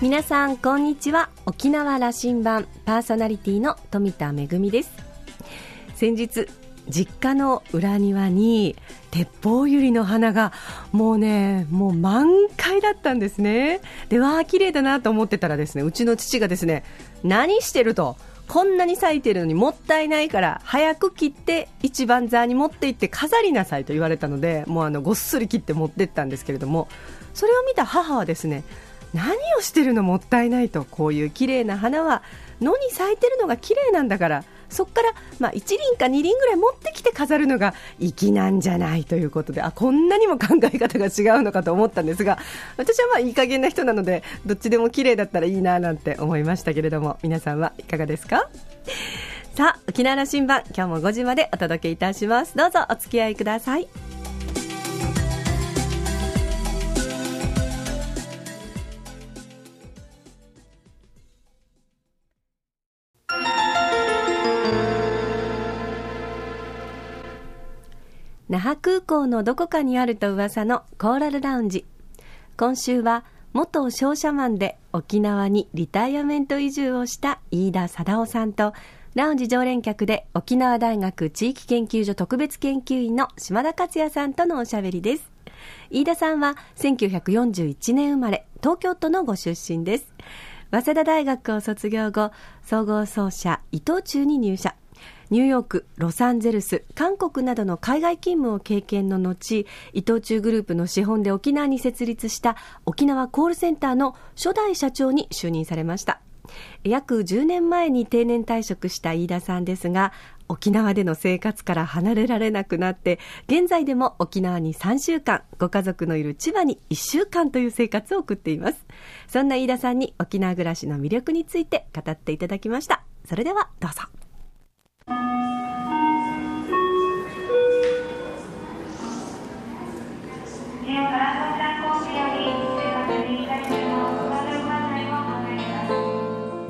皆さんこんにちは。沖縄羅針盤パーソナリティの富田恵です。先日実家の裏庭に鉄砲百合の花がもうねもう満開だったんですね。でわあ綺麗だなと思ってたらですねうちの父がですね何してるとこんなに咲いてるのにもったいないから早く切って一番座に持って行って飾りなさいと言われたのでもうあのごっそり切って持ってったんですけれどもそれを見た母はですね何をしてるのもったいないとこういう綺麗な花は野に咲いてるのが綺麗なんだからそこから、まあ、1輪か2輪ぐらい持ってきて飾るのが粋なんじゃないということであこんなにも考え方が違うのかと思ったんですが私はまあいい加減な人なのでどっちでも綺麗だったらいいななんて思いましたけれども皆さんはいかがですか？さあ沖縄羅針盤今日も5時までお届けいたします。どうぞお付き合いください。那覇空港のどこかにあると噂のコーラルラウンジ。今週は元商社マンで沖縄にリタイアメント移住をした飯田貞夫さんとラウンジ常連客で沖縄大学地域研究所特別研究員の島田克也さんとのおしゃべりです。飯田さんは1941年生まれ東京都のご出身です。早稲田大学を卒業後総合奏者伊藤忠に入社。ニューヨーク、ロサンゼルス、韓国などの海外勤務を経験の後、伊藤忠グループの資本で沖縄に設立した沖縄コールセンターの初代社長に就任されました。約10年前に定年退職した飯田さんですが、沖縄での生活から離れられなくなって、現在でも沖縄に3週間、ご家族のいる千葉に1週間という生活を送っています。そんな飯田さんに沖縄暮らしの魅力について語っていただきました。それではどうぞ。日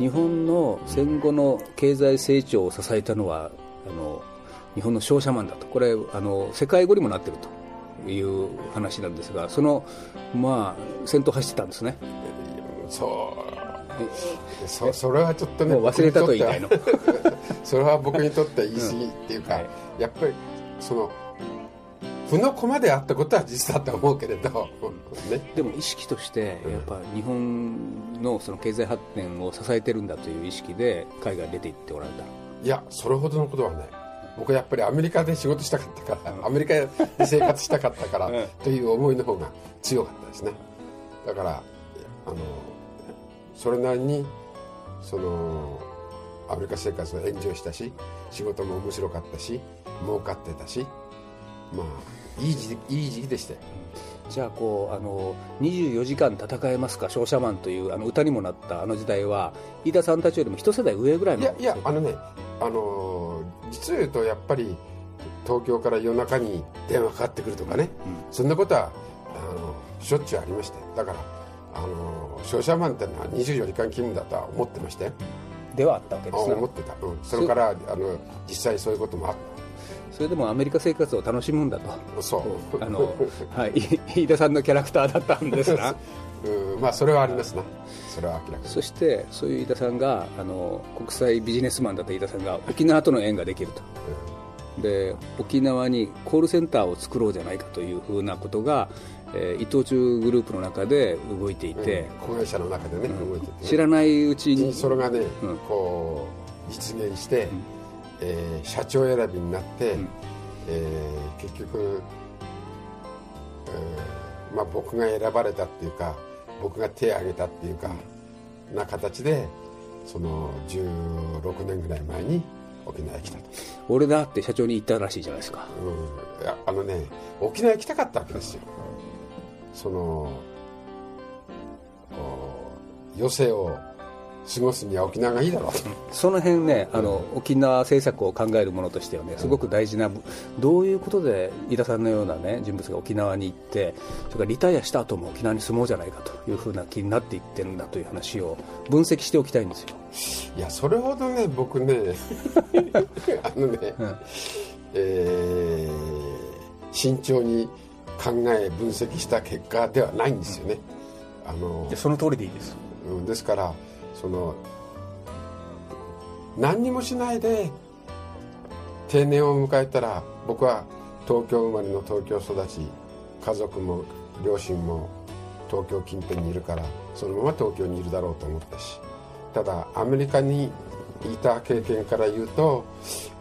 本の戦後の経済成長を支えたのはあの日本の商社マンだと。これあの世界語にもなっているという話なんですがそのまあ先頭走ってたんですね。そう。そそれはちょっとねもう忘れたと言いたいの。それは僕にとっては言い過ぎっていうか、うんはい、やっぱりその負の駒であったことは実だと思うけれど、ね、でも意識としてやっぱ日本のその経済発展を支えてるんだという意識で海外出て行っておられたいやそれほどのことはね僕はやっぱりアメリカで仕事したかったから、うん、アメリカで生活したかったから という思いの方が強かったですね。だからあのそれなりにそのアメリカ生活をエンジョイしたし仕事も面白かったし儲かってたしまあいい時いい時期でしたよじゃあこうあの24時間戦えますか？商社マンというあの歌にもなったあの時代は。飯田さんたちよりも一世代上ぐらいのいやいやあのねあの実を言うとやっぱり東京から夜中に電話かかってくるとかね、うん、そんなことはあのしょっちゅうありまして。だからあの商社マンってのは24時間勤務だとは思ってましたよではあったわけですね思ってた、うん、それからあの実際そういうこともあったそれでもアメリカ生活を楽しむんだと。そう。あの、はい、飯田さんのキャラクターだったんですがうんまあそれはありますな。それは明らかに。そしてそういう飯田さんがあの国際ビジネスマンだった飯田さんが沖縄との縁ができると、うん、で沖縄にコールセンターを作ろうじゃないかというふうなことがえー、伊藤忠グループの中で動いていて、うん、子会社の中でね、うん、動いてて、ね、知らないうちに。それがね、うん、こう実現して、うん、えー、社長選びになって、うん、えー、結局、えーまあ、僕が選ばれたっていうか僕が手を挙げたっていうか、な形でその16年ぐらい前に沖縄へ来たと。俺だって社長に言ったらしいじゃないですか、うん、いやあのね沖縄へ来たかったわけですよ。その余生を過ごすには沖縄がいいだろう。その辺ねあの、沖縄政策を考えるものとしてはねすごく大事な、どういうことで飯田さんのような、ね、人物が沖縄に行ってそれからリタイアした後も沖縄に住もうじゃないかというふうな気になっていってるんだという話を分析しておきたいんですよ。いやそれほどね僕ね あのね、うん、えー、慎重に考え分析した結果ではないんですよね、うん、あのその通りでいいです。うん、ですからその何にもしないで定年を迎えたら僕は東京生まれの東京育ち家族も両親も東京近辺にいるからそのまま東京にいるだろうと思ったしただアメリカにいた経験から言うと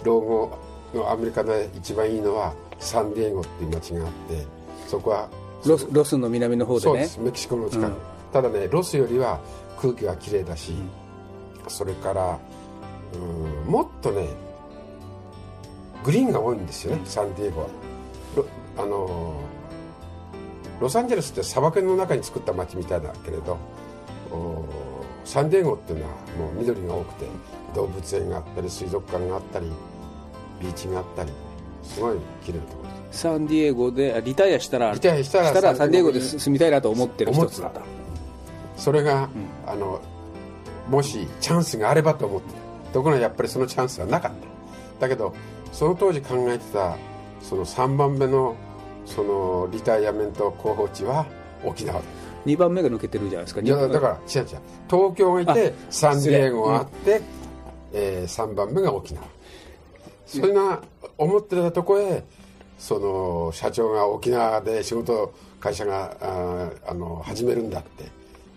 老後のアメリカで一番いいのはサンディエゴっていう街があってそこはロスロスの南の方でね。そうです。メキシコの近く、うん。ただねロスよりは空気がきれいだし、それからうんもっとねグリーンが多いんですよね、サンディエゴは。ロあのーロサンゼルスって砂漠の中に作った街みたいだけれどおサンディエゴっていうのはもう緑が多くて動物園があったり水族館があったりビーチがあったりすごい綺麗なところです。サンディエゴであリタイアしたらリタイアしたらサンディエゴで住みたいなと思ってる一つだったそれが、あのもしチャンスがあればと思ってところがやっぱりそのチャンスはなかった。だけどその当時考えてたその3番目のそのリタイアメント候補地は沖縄。だ2番目が抜けてるじゃないですか。いやだから違う違う。東京がいてあサンディエゴがあって、えー3番目が沖縄。そんな思ってたとこへその社長が沖縄で仕事会社があーあの始めるんだって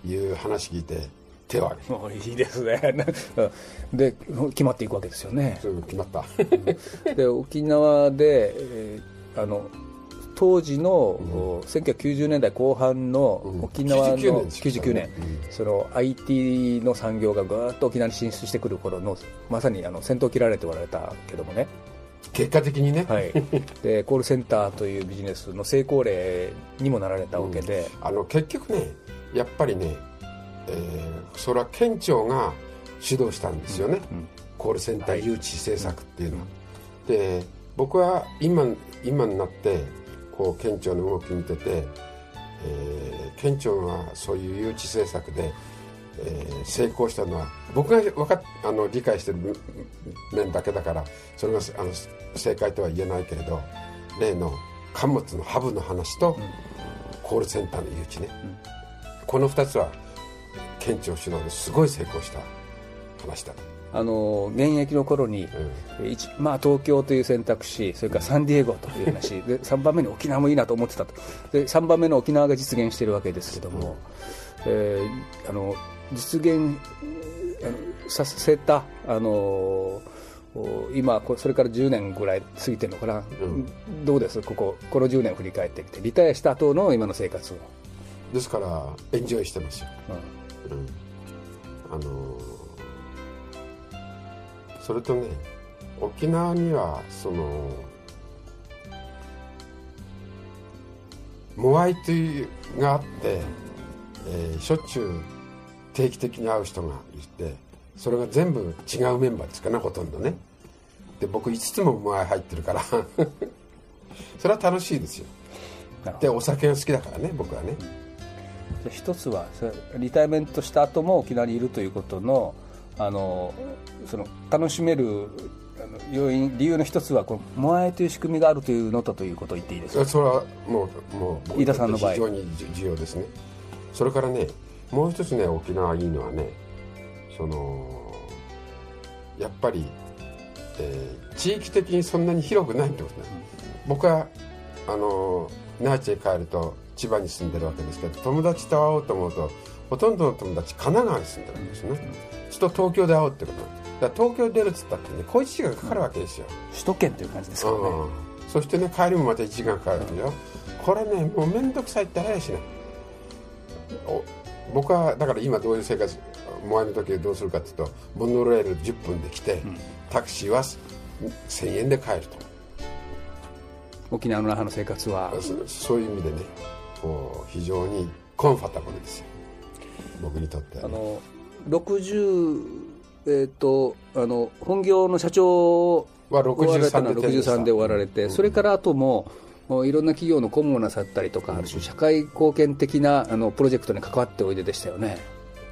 いう話聞いて手を挙げてもういいですね。で決まっていくわけですよね。決まった。で沖縄で、えーあの当時の、お1990年代後半のうん。沖縄の、99年ですよ99年、その IT の産業がぐーっと沖縄に進出してくる頃のまさにあの先頭を切られておられたけどもね、結果的にね、はい、でコールセンターというビジネスの成功例にもなられたわけで、あの結局ねやっぱりね、えーそれは県庁が主導したんですよね、うんコールセンター誘致政策っていうのは、で僕は今今になってこう県庁の動き見てて、えー県庁がそういう誘致政策で、えー成功したのは僕がわかっあの理解してる面だけだからそれがあの正解とは言えないけれど例の貨物のハブの話と、コールセンターの誘致ね、この2つは県庁主導ですごい成功した話だ、あの現役の頃に、うん。一まあ、東京という選択肢それからサンディエゴという話。で3番目に沖縄もいいなと思ってたと。で3番目の沖縄が実現しているわけですけども、えーあの実現させたあのお今こそれから10年ぐらい過ぎてるのかな、うん。どうです？こここの10年振り返ってみて。リタイアした後の今の生活を、ですからエンジョイしてますよ、うん。うん。あのーそれとね沖縄にはそのモアイというがあって、えーしょっちゅう定期的に会う人がいてそれが全部違うメンバーですかねほとんどね。で僕5つもモアイ入ってるから。それは楽しいですよ。でお酒が好きだからね僕はね。で一つはリタイアメントした後も沖縄にいるということのあのその楽しめる要因理由の一つはこのモアイという仕組みがあるというのとということを言っていいですか？それはもうもう僕飯田さんの場合。非常に重要ですね。それからねもう一つね沖縄いいのはねそのやっぱり、えー地域的にそんなに広くないってことね僕はあの那覇地へ帰ると千葉に住んでるわけですけど友達と会おうと思うとほとんどの友達神奈川に住んでるわけですよね、ちょっと東京で会おうってことだ。から東京出るっつったってね小一時間かかるわけですよ、首都圏という感じですからね、うんそしてね帰りもまた1時間かかるでしょこれねもう面倒くさいってあれやしね。お僕はだから今どういう生活モアイの時どうするかっていうとモノレール10分で来て、タクシーは1000円で帰る沖縄の那覇の生活は。そういう意味でねこう非常にコンファタブルですよ。僕にとってはね、あの60えー、とあの本業の社長は終わられたのは63で定年した63で終わられて、それからあともいろんな企業の顧問をなさったりとか、ある種社会貢献的なあのプロジェクトに関わっておいででしたよね。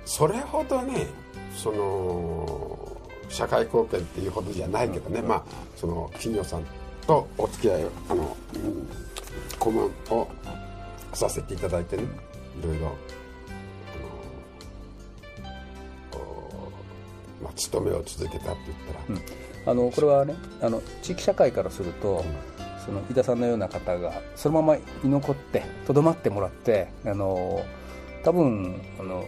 それほどねその社会貢献っていうほどじゃないけどね、まあその企業さんとお付き合いをあの、うん顧問をさせていただいてねいろいろあの勤めを続けたって言ったら、あのこれはねあの地域社会からすると、その井田さんのような方がそのまま居残ってとどまってもらってあの多分あの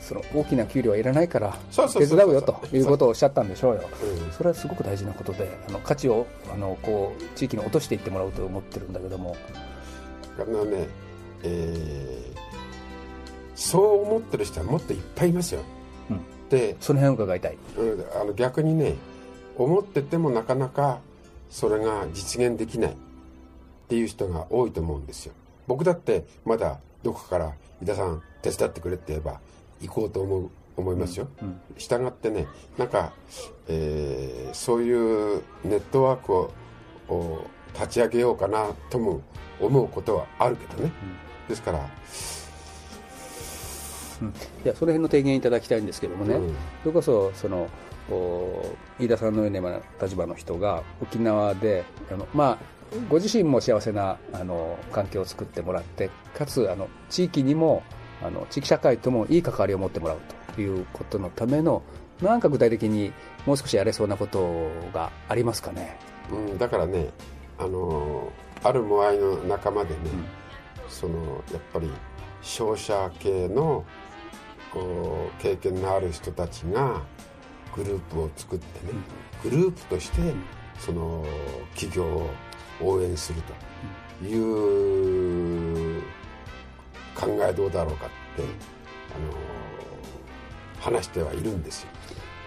その大きな給料はいらないから手伝うよということをおっしゃったんでしょうよ、それはすごく大事なことであの価値をあのこう地域に落としていってもらうと思ってるんだけども。あのね、えー、そう思ってる人はもっといっぱいいますよ、うん、でその辺を伺いたい、あの逆にね思っててもなかなかそれが実現できない。っていう人が多いと思うんですよ。僕だってまだどこから井田さん手伝ってくれって言えば行こうと思う思いますよ、うんうん、従ってねなんか、えー、そういうネットワークをを立ち上げようかなとも思うことはあるけどね、うん、ですから、うん、いやその辺の提言いただきたいんですけどもね、うん、それこそその飯田さんのような立場の人が沖縄であのまあご自身も幸せなあの環境を作ってもらってかつあの地域にもあの地域社会ともいい関わりを持ってもらうということのためのなんか具体的にもう少しやれそうなことがありますかね、うん、だからねあのあるモアイの仲間でね、うん、そのやっぱり商社系のこう経験のある人たちがグループを作ってね、グループとしてその企業を応援するという考えどうだろうかって、あの話してはいるんですよ。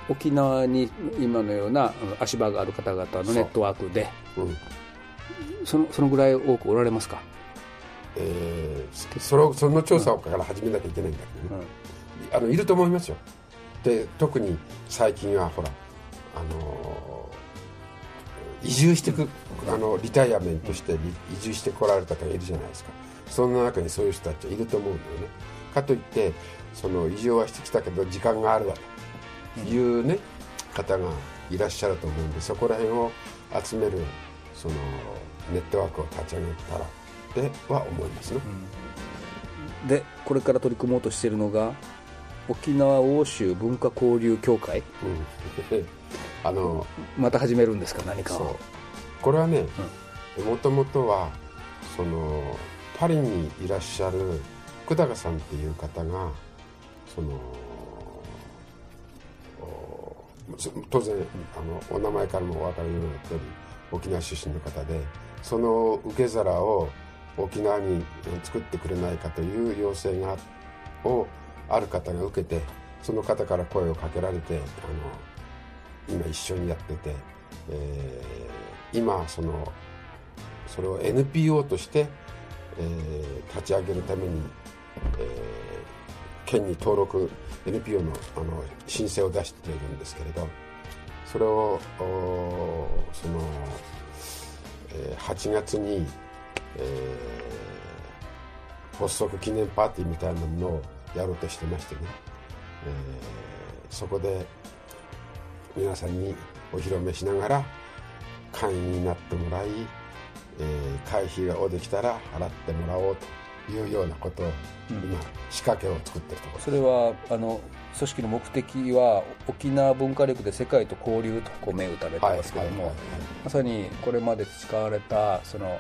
沖縄に今のような足場がある方々のネットワークで。そ,、うん、そのそのぐらい多くおられますか？えー、そのその調査から始めなきゃいけないんだけどね、うん、あのいると思いますよ。で特に最近はほらあの移住してく？あのリタイアメントして移住してこられた方がいるじゃないですか。そんな中にそういう人たちはいると思うんだよね。かといってその移住はしてきたけど時間があるわというね、方がいらっしゃると思うんでそこら辺を集めるそのネットワークを立ち上げたらでは思いますね、うん、でこれから取り組もうとしているのが沖縄欧州文化交流協会、うん、あのまた始めるんですか何かをこれはねもともとはそのパリにいらっしゃる福高さんっていう方がその当然あのお名前からもお分かりの通り沖縄出身の方でその受け皿を沖縄に作ってくれないかという要請がをある方が受けてその方から声をかけられてあの今一緒にやってて、えー、今そのそれを NPO として、えー、立ち上げるために、えー、県に登録 NPO のあの申請を出しているんですけれどそれをその、8月に、えー、発足記念パーティーみたいなものをやろうとしてましてね、えー、そこで皆さんにお披露目しながら会員になってもらい、え、会費がおできたら払ってもらおうと。いうようなことを今、仕掛けを作ってるところ。それはあの組織の目的は沖縄文化力で世界と交流とこう銘打たれてますけどもまさにこれまで培われたその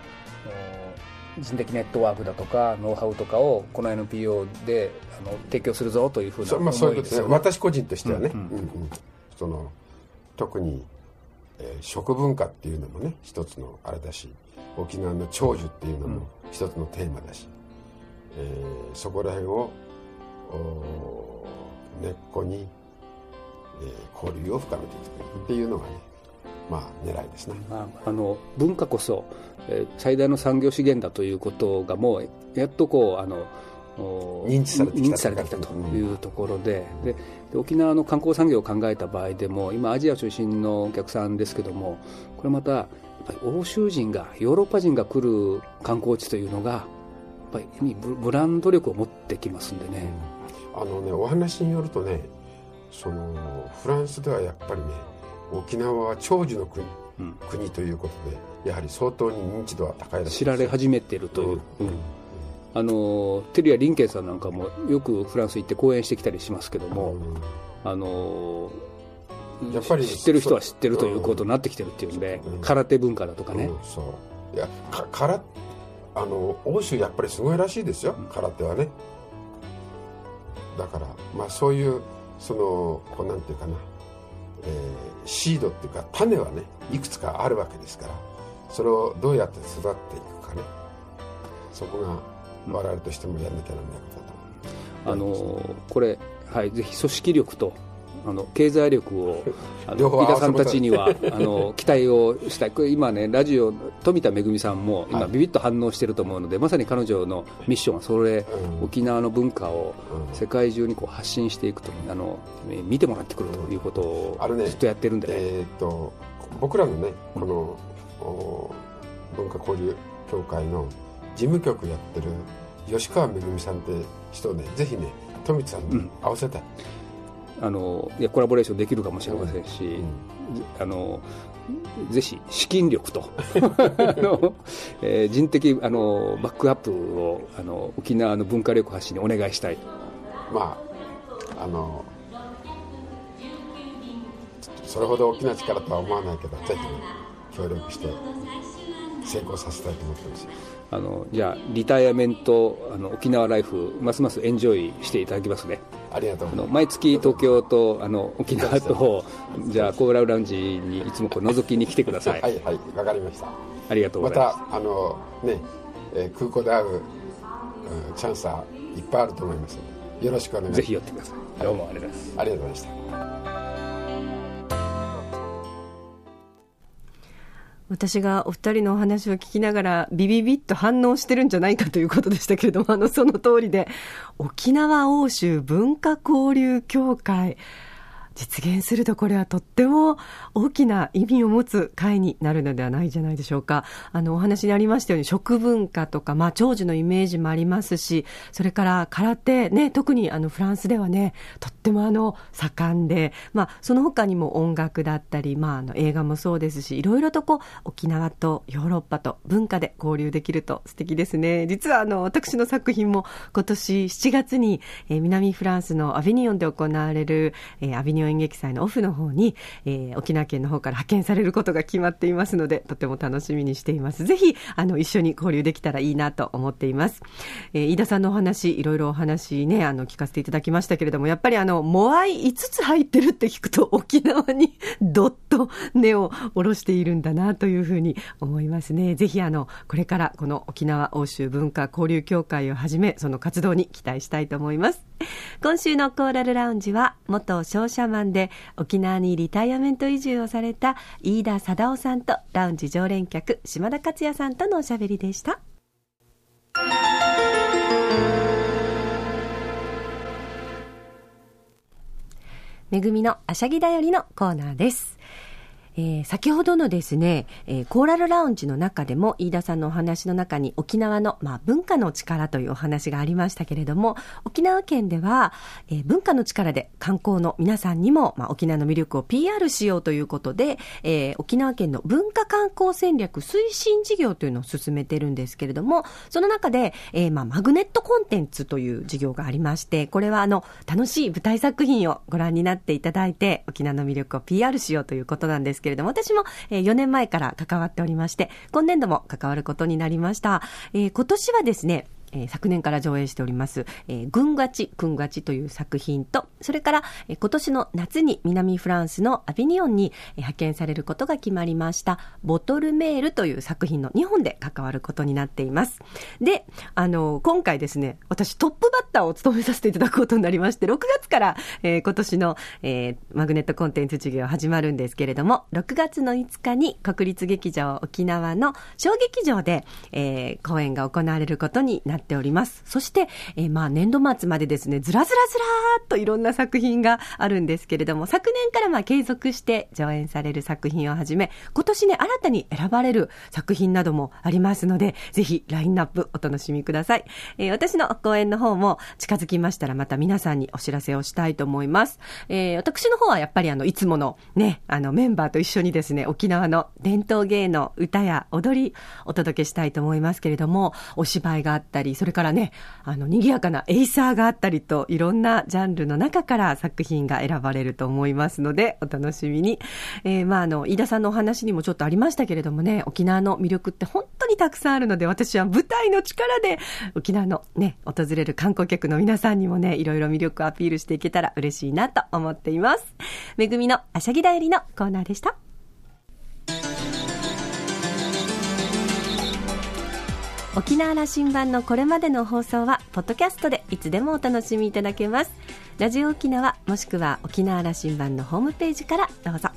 人的ネットワークだとかノウハウとかをこの NPO であの提供するぞというふうなまあ、そういうことですね。私個人としてはね、うんうん。うん、その特に、えー、食文化っていうのもね一つのあれだし沖縄の長寿っていうのも一つのテーマだし、うん、えー、そこら辺を根っこに、えー、交流を深めていくっていうのがねまあ、狙いですね。あの文化こそ、えー、最大の産業資源だということがもうやっとこうあの認知されてきたされてきたというところでうん、で沖縄の観光産業を考えた場合でも今アジア中心のお客さんですけどもこれまたやっぱり欧州人がヨーロッパ人が来る観光地というのがぱりブランド力を持ってきますんでね、うん、あのねお話によるとねそのフランスではやっぱりね沖縄は長寿の国,、国ということでやはり相当に認知度は高いらしい知られ始めているという、うん。あのテリア・リンケンさんなんかもよくフランス行って講演してきたりしますけども、あのやっぱり知ってる人は知ってるということになってきてるっていうんで、う。ん。空手文化だとかね、うんそう。いやかからあの欧州やっぱりすごいらしいですよ。空手はね。だからまあそういうそのこうなんていうかな、えーシードっていうか種はねいくつかあるわけですからそれをどうやって育っていくかね。そこが我々としてもやんなきゃならないことだと思うあのこれ、はい、ぜひ組織力とあの経済力をあの飯田さんたちにはあの期待をした。い、これ今ね、ラジオ、富田恵さんも今、はい。ビビッと反応してると思うので、まさに彼女のミッションはそれ、うん。沖縄の文化をうん。世界中にこう発信していくとあの、え見てもらってくるということをあれね。ずっとやってるんでね、えーっと僕らのねこの、お文化交流協会の事務局やってる吉川めぐみさんって人をねぜひね富田さんに合わせたい、あのいやコラボレーションできるかもしれませんし、うん。あのぜひ資金力と あの、えー人的あのバックアップをあの沖縄の文化力発信にお願いしたいまああのそれほど大きな力とは思わないけどぜひね協力して成功させたいと思ってます。あのじゃあリタイアメントあの沖縄ライフますますエンジョイしていただきますねありがとう。あの毎月東京とあの沖縄とじゃあコーラルラウンジにいつもこう覗きに来てください、はいはいわかりました。ありがとうごまざいます。たあのね、えー空港で会う、うんチャンスはいっぱいあると思いますよろしくお願いします。ぜひ寄ってください。どうもありがとうございます。ありがとうございました私がお二人のお話を聞きながらビビビッと反応してるんじゃないかということでしたけれども、あの、その通りで、沖縄欧州文化交流協会、実現するとこれはとっても大きな意味を持つ会になるのではないじゃないでしょうか。あの、お話にありましたように食文化とか、まあ、長寿のイメージもありますし、それから空手、ね、特にあの、フランスではね、とってもあの、盛んで、まあ、その他にも音楽だったり、まあ、あの、映画もそうですし、いろいろとこう、沖縄とヨーロッパと文化で交流できると素敵ですね。実はあの、私の作品も今年7月に、えー南フランスのアビニオンで行われる、えーアビニオン演劇祭のオフの方に、えー沖縄県の方から派遣されることが決まっていますので、とても楽しみにしています。ぜひ、あの、一緒に交流できたらいいなと思っています。えー飯田さんのお話、いろいろお話ね、あの、聞かせていただきましたけれども、やっぱりあの、モアイ5つ入ってるって聞くと、沖縄に どっと根を下ろしているんだなというふうに思いますね。ぜひあの、これからこの沖縄欧州文化交流協会をはじめ、その活動に期待したいと思います。今週のコーラルラウンジは、元商社マンで沖縄にリタイアメント移住をされた飯田貞夫さんとラウンジ常連客島田克也さんとのおしゃべりでした。めぐみのあしゃぎだよりのコーナーです。えー先ほどのですね、えーコーラルラウンジの中でも飯田さんのお話の中に沖縄の、まあ、文化の力というお話がありましたけれども沖縄県では、えー文化の力で観光の皆さんにも、まあ、沖縄の魅力を PR しようということで、えー沖縄県の文化観光戦略推進事業というのを進めてるんですけれどもその中で、えーまあ、マグネットコンテンツという事業がありましてこれはあの楽しい舞台作品をご覧になっていただいて沖縄の魅力を PR しようということなんですけれども私も、4年前から関わっておりまして今年度も関わることになりました、えー今年はですねえー昨年から上映しております、えー、軍ガチ、軍ガチという作品と、それから、えー今年の夏に南フランスのアビニオンに、えー派遣されることが決まりました、ボトルメールという作品の2本で関わることになっています。で、あの、今回ですね、私トップバッターを務めさせていただくことになりまして、6月から、えー今年の、えーマグネットコンテンツ事業始まるんですけれども、6月の5日に国立劇場沖縄の小劇場で、えー公演が行われることになりますなっております。そして、えーまあ年度末までですね、ずらずらずらーっといろんな作品があるんですけれども、昨年からまあ継続して上演される作品をはじめ、今年ね、新たに選ばれる作品などもありますので、ぜひラインナップお楽しみください。えー私の公演の方も近づきましたらまた皆さんにお知らせをしたいと思います。えー私の方はやっぱりあの、いつものね、あのメンバーと一緒にですね、沖縄の伝統芸能、歌や踊りお届けしたいと思いますけれども、お芝居があったり、り、それからね、あの、賑やかなエイサーがあったりと、いろんなジャンルの中から作品が選ばれると思いますので、お楽しみに。えー、まあ、あの、飯田さんのお話にもちょっとありましたけれどもね、沖縄の魅力って本当にたくさんあるので、私は舞台の力で、沖縄のね、訪れる観光客の皆さんにもね、いろいろ魅力をアピールしていけたら嬉しいなと思っています。めぐみのあしゃぎだよりのコーナーでした。沖縄羅針盤のこれまでの放送はポッドキャストでいつでもお楽しみいただけます。ラジオ沖縄もしくは沖縄羅針盤のホームページからどうぞ。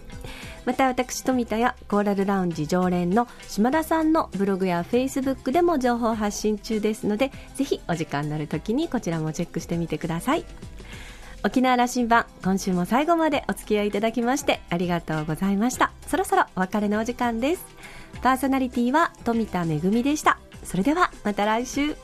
また私富田やコーラルラウンジ常連の島田さんのブログやフェイスブックでも情報発信中ですのでぜひお時間になるときにこちらもチェックしてみてください。沖縄羅針盤今週も最後までお付き合いいただきましてありがとうございました。そろそろお別れのお時間です。パーソナリティは富田恵でした。それではまた来週。